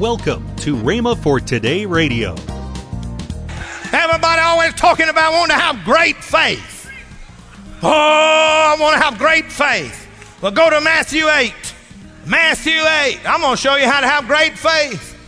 Welcome to Rhema for Today Radio. Everybody always talking about wanting to have great faith. Oh, I want to have great faith. Well, go to Matthew 8. Matthew 8. I'm going to show you how to have great faith.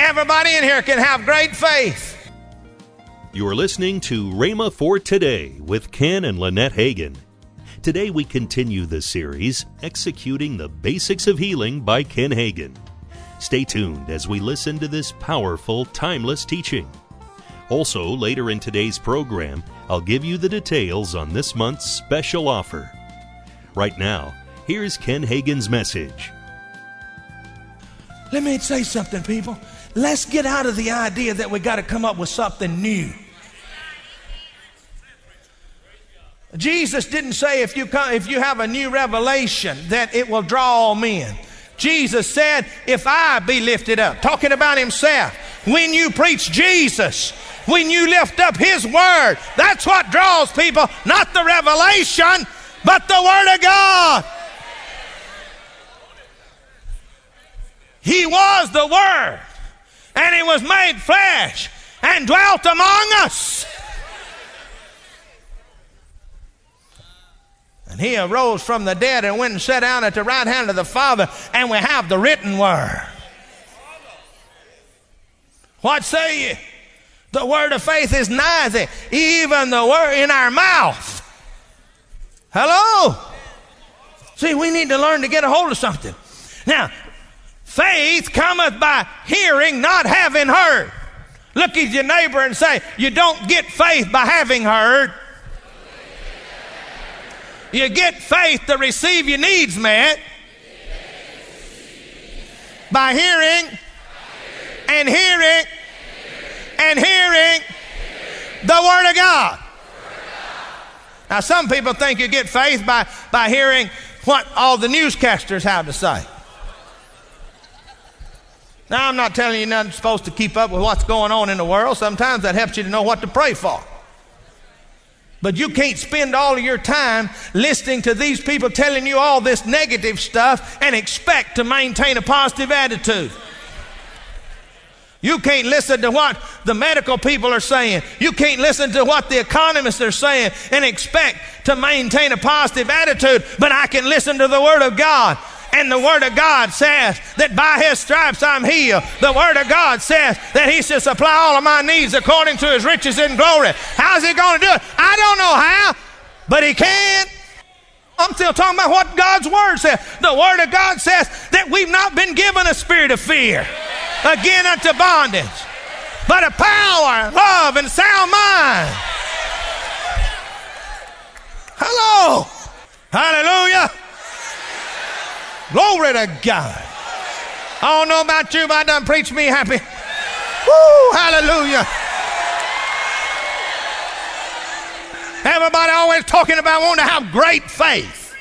Everybody in here can have great faith. You're listening to Rhema for Today with Ken and Lynette Hagin. Today we continue the series, Executing the Basics of Healing by Ken Hagin. Stay tuned as we listen to this powerful, timeless teaching. Also, later in today's program, I'll give you the details on this month's special offer. Right now, here's Ken Hagin's message. Let me say something, people. Let's get out of the idea that we got to come up with something new. Jesus didn't say if you, come, if you have a new revelation that it will draw all men. Jesus said, If I be lifted up, talking about himself, when you preach Jesus, when you lift up His Word. That's what draws people, not the revelation, but the Word of God. He was the Word, and He was made flesh and dwelt among us. He arose from the dead and went and sat down at the right hand of the Father, and we have the written Word. What say you? The word of faith is nigh even the word in our mouth. Hello? See, we need to learn to get a hold of something. Now, faith cometh by hearing, not having heard. Look at your neighbor and say, You don't get faith by having heard. You get faith to receive your needs met by hearing and hearing and hearing the Word of God. Now, some people think you get faith by, by hearing what all the newscasters have to say. Now, I'm not telling you you're supposed to keep up with what's going on in the world. Sometimes that helps you to know what to pray for. But you can't spend all of your time listening to these people telling you all this negative stuff and expect to maintain a positive attitude. You can't listen to what the medical people are saying. You can't listen to what the economists are saying and expect to maintain a positive attitude, but I can listen to the Word of God. And the Word of God says that by His stripes I'm healed. The Word of God says that He shall supply all of my needs according to His riches in glory. How's He going to do it? I don't know how, but He can. I'm still talking about what God's Word says. The Word of God says that we've not been given a spirit of fear again unto bondage, but a power, love, and sound mind. Hello. Hallelujah. Glory to God. I don't know about you, but I done preached me happy. Woo, hallelujah. Everybody always talking about wanting to have great faith.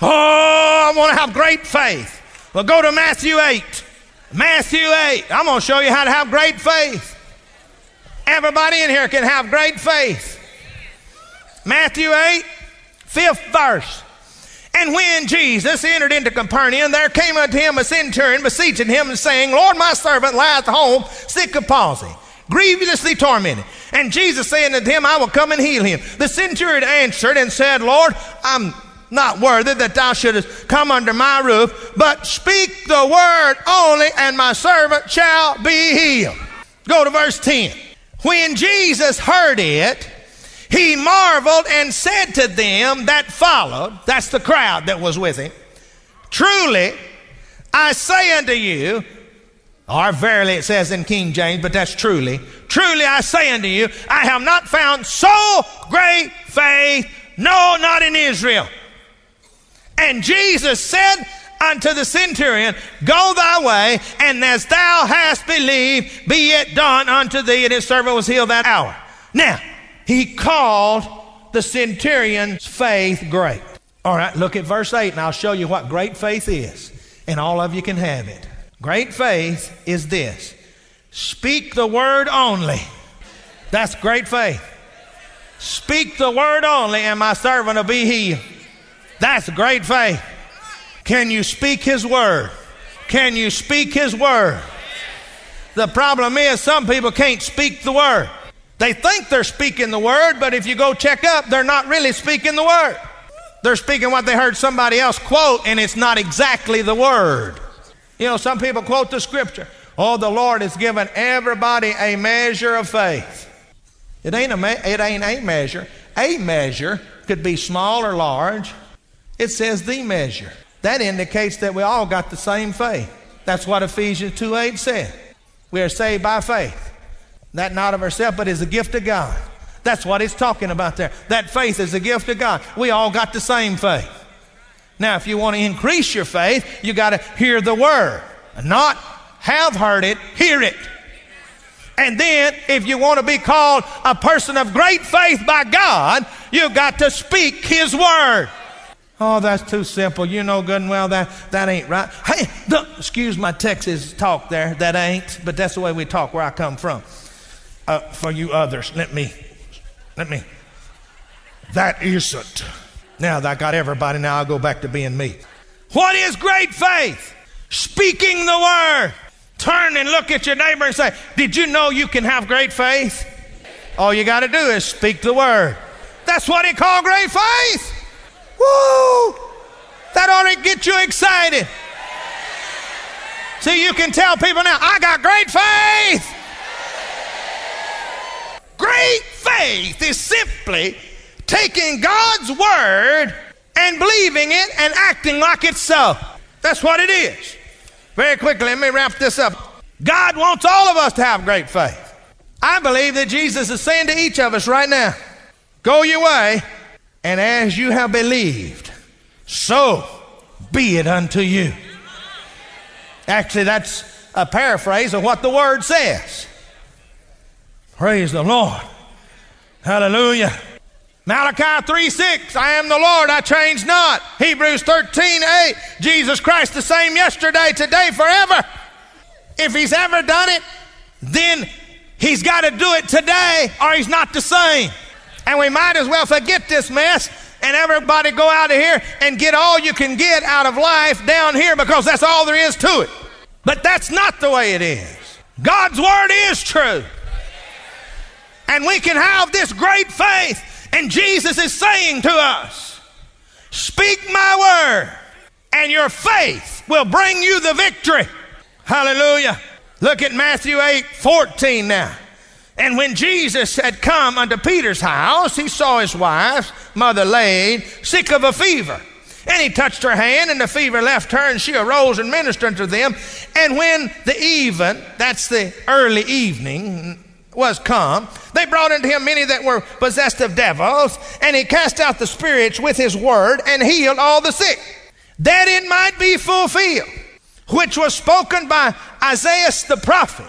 Oh, I want to have great faith. Well, go to Matthew 8. Matthew 8. I'm going to show you how to have great faith. Everybody in here can have great faith. Matthew 8, fifth verse. And when Jesus entered into Capernaum, there came unto him a centurion beseeching him and saying, Lord, my servant lieth home sick of palsy, grievously tormented. And Jesus saying unto him, I will come and heal him. The centurion answered and said, Lord, I'm not worthy that thou shouldest come under my roof, but speak the word only, and my servant shall be healed. Go to verse 10. When Jesus heard it, he marveled and said to them that followed, that's the crowd that was with him, Truly, I say unto you, or verily it says in King James, but that's truly, truly I say unto you, I have not found so great faith, no, not in Israel. And Jesus said unto the centurion, Go thy way, and as thou hast believed, be it done unto thee. And his servant was healed that hour. Now, he called the centurion's faith great. All right, look at verse 8, and I'll show you what great faith is, and all of you can have it. Great faith is this speak the word only. That's great faith. Speak the word only, and my servant will be healed. That's great faith. Can you speak His word? Can you speak His word? The problem is some people can't speak the word. They think they're speaking the word, but if you go check up, they're not really speaking the word. They're speaking what they heard somebody else quote, and it's not exactly the word. You know, some people quote the scripture. Oh, the Lord has given everybody a measure of faith. It ain't a, me- it ain't a measure. A measure could be small or large. It says the measure. That indicates that we all got the same faith. That's what Ephesians 2 8 said. We are saved by faith. That not of ourselves, but is a gift of God. That's what it's talking about there. That faith is a gift of God. We all got the same faith. Now, if you want to increase your faith, you got to hear the word. Not have heard it, hear it. And then, if you want to be called a person of great faith by God, you've got to speak His word. Oh, that's too simple. You know good and well that that ain't right. Hey, excuse my Texas talk there. That ain't, but that's the way we talk where I come from. Uh, for you others, let me, let me. That isn't. Now that I got everybody, now I'll go back to being me. What is great faith? Speaking the word. Turn and look at your neighbor and say, Did you know you can have great faith? All you got to do is speak the word. That's what he called great faith. Woo! That ought to get you excited. See, you can tell people now, I got great faith. Great faith is simply taking God's word and believing it and acting like it's so. That's what it is. Very quickly, let me wrap this up. God wants all of us to have great faith. I believe that Jesus is saying to each of us right now, Go your way, and as you have believed, so be it unto you. Actually, that's a paraphrase of what the word says. Praise the Lord. Hallelujah. Malachi 3 6, I am the Lord, I change not. Hebrews 13 8, Jesus Christ the same yesterday, today, forever. If he's ever done it, then he's got to do it today or he's not the same. And we might as well forget this mess and everybody go out of here and get all you can get out of life down here because that's all there is to it. But that's not the way it is. God's word is true. And we can have this great faith and Jesus is saying to us, Speak my word, and your faith will bring you the victory. Hallelujah. Look at Matthew 8 14 now. And when Jesus had come unto Peter's house, he saw his wife's mother laid sick of a fever. And he touched her hand, and the fever left her, and she arose and ministered unto them. And when the even, that's the early evening, was come, they brought unto him many that were possessed of devils, and he cast out the spirits with his word and healed all the sick, that it might be fulfilled, which was spoken by Isaiah the prophet,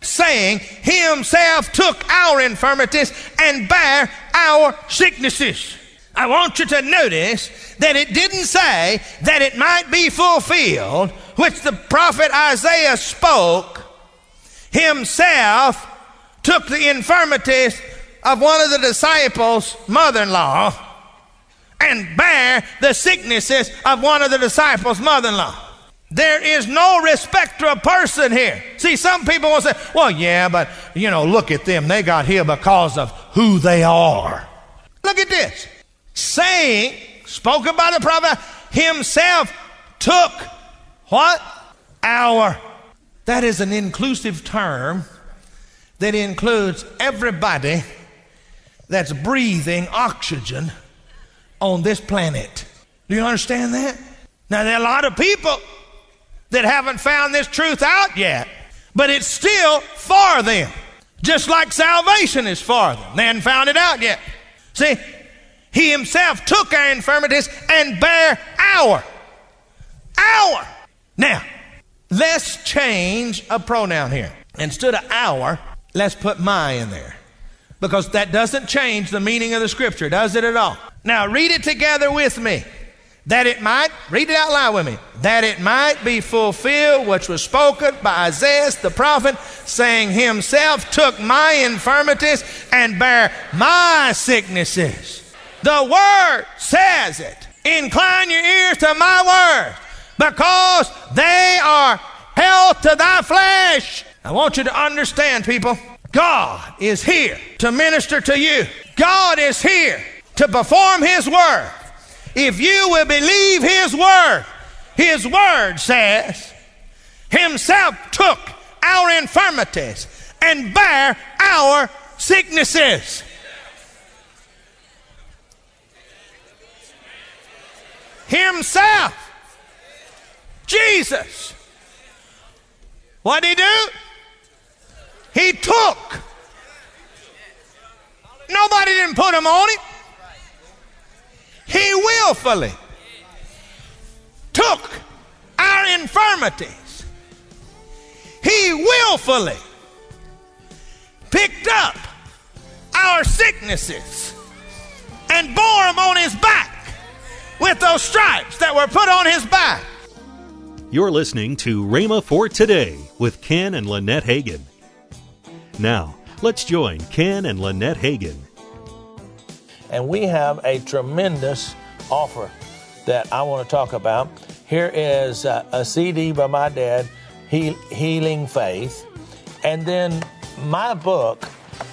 saying, himself took our infirmities and bare our sicknesses. I want you to notice that it didn't say that it might be fulfilled, which the prophet Isaiah spoke himself took the infirmities of one of the disciples' mother in law and bare the sicknesses of one of the disciples' mother in law. There is no respect to a person here. See, some people will say, well, yeah, but, you know, look at them. They got here because of who they are. Look at this. Saying, spoken by the prophet, himself took what? Our. That is an inclusive term that includes everybody that's breathing oxygen on this planet. Do you understand that? Now, there are a lot of people that haven't found this truth out yet, but it's still for them. Just like salvation is for them. They haven't found it out yet. See, He Himself took our infirmities and bare our. Our. Now, let's change a pronoun here. Instead of our, Let's put my in there. Because that doesn't change the meaning of the scripture, does it at all? Now read it together with me. That it might, read it out loud with me, that it might be fulfilled which was spoken by Isaiah the prophet, saying, Himself took my infirmities and bare my sicknesses. The word says it. Incline your ears to my word. because they are health to thy flesh. I want you to understand, people, God is here to minister to you. God is here to perform His word. If you will believe His word, His word says, Himself took our infirmities and bare our sicknesses. Himself. Jesus. What did he do? He took. Nobody didn't put him on it. He willfully took our infirmities. He willfully picked up our sicknesses and bore them on his back with those stripes that were put on his back. You're listening to Rhema for Today with Ken and Lynette Hagin. Now, let's join Ken and Lynette Hagin. And we have a tremendous offer that I want to talk about. Here is uh, a, a CD by my dad, he, Healing Faith, and then my book,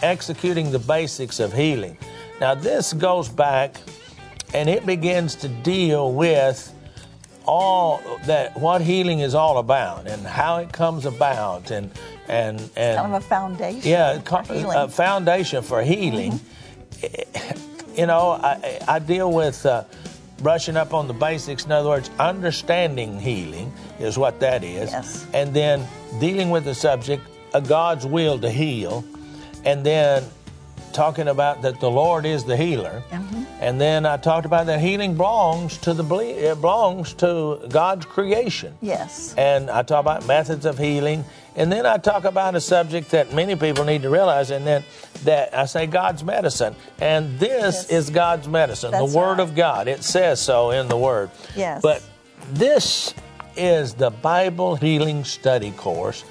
Executing the Basics of Healing. Now, this goes back and it begins to deal with all that what healing is all about and how it comes about and and and kind of a foundation. yeah for healing. a foundation for healing Mm-hmm. you know i i deal with uh, brushing up on the basics in other words understanding healing is what that is Yes. and then dealing with the subject of god's will to heal and then talking about that the lord is the healer Mm-hmm. and then I talked about that healing belongs to the it belongs to God's creation. Yes. And I talk about methods of healing, and then I talk about a subject that many people need to realize, and then that I say God's medicine, and this Yes. is God's medicine, That's the Word right. of God. It says so in the Word. Yes. But this is the Bible Healing Study Course.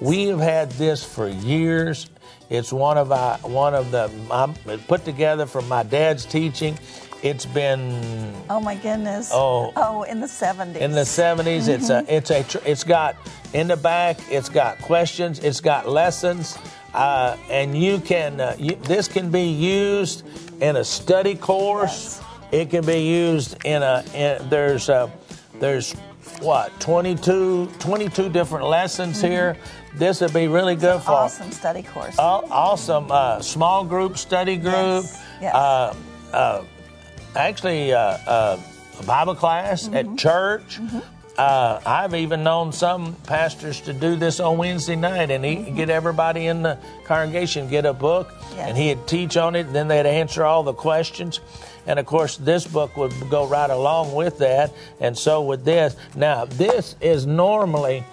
We have had this for years. It's one of our one of the I put together from my dad's teaching. It's been Oh my goodness. Oh. Oh, in the seventies. in the 70s it's a mm-hmm. it's a tr- it's got in the back it's got questions it's got lessons uh, and you can uh, you, this can be used in a study course it can be used in a in, there's uh there's what 22 22 different lessons here this would be really good for awesome study course. Aw- awesome uh, small group study group. Yes, yes. Uh, uh, actually, uh, uh, a Bible class Mm-hmm. at church. Uh, I've even known some pastors to do this on Wednesday night and he get everybody in the congregation get a book Mm-hmm. Yes. and he'd teach on it. And then they'd answer all the questions. And of course, this book would go right along with that, and so would this. Now, this is normally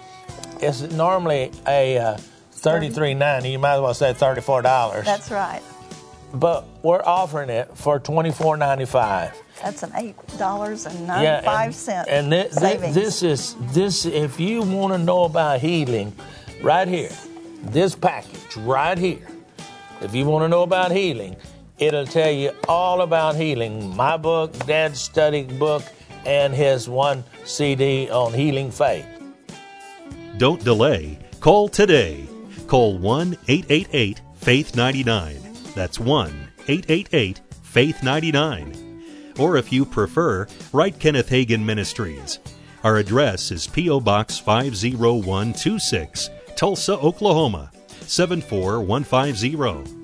it's normally a uh, thirty-three ninety. You might as well say thirty-four dollars. That's right. But we're offering it for twenty-four ninety-five. That's an eight dollars and Yeah, ninety-five and, cent and thi- thi- savings. this is this. If you want to know about healing, right here, this package right here. If you want to know about healing, it'll tell you all about healing. My book, Dad's study book, and his one CD on healing faith. Don't delay. Call today. Call 1 888 Faith 99. That's 1 888 Faith 99. Or if you prefer, write Kenneth Hagin Ministries. Our address is P.O. Box 50126, Tulsa, Oklahoma 74150.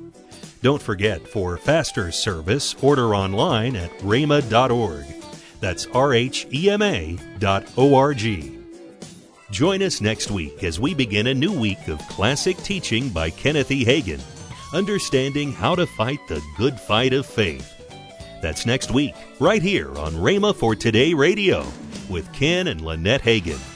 Don't forget, for faster service, order online at rhema.org. That's R H E M A dot O R G. Join us next week as we begin a new week of classic teaching by Kenneth E. Hagin, understanding how to fight the good fight of faith. That's next week, right here on Rhema for Today Radio with Ken and Lynette Hagin.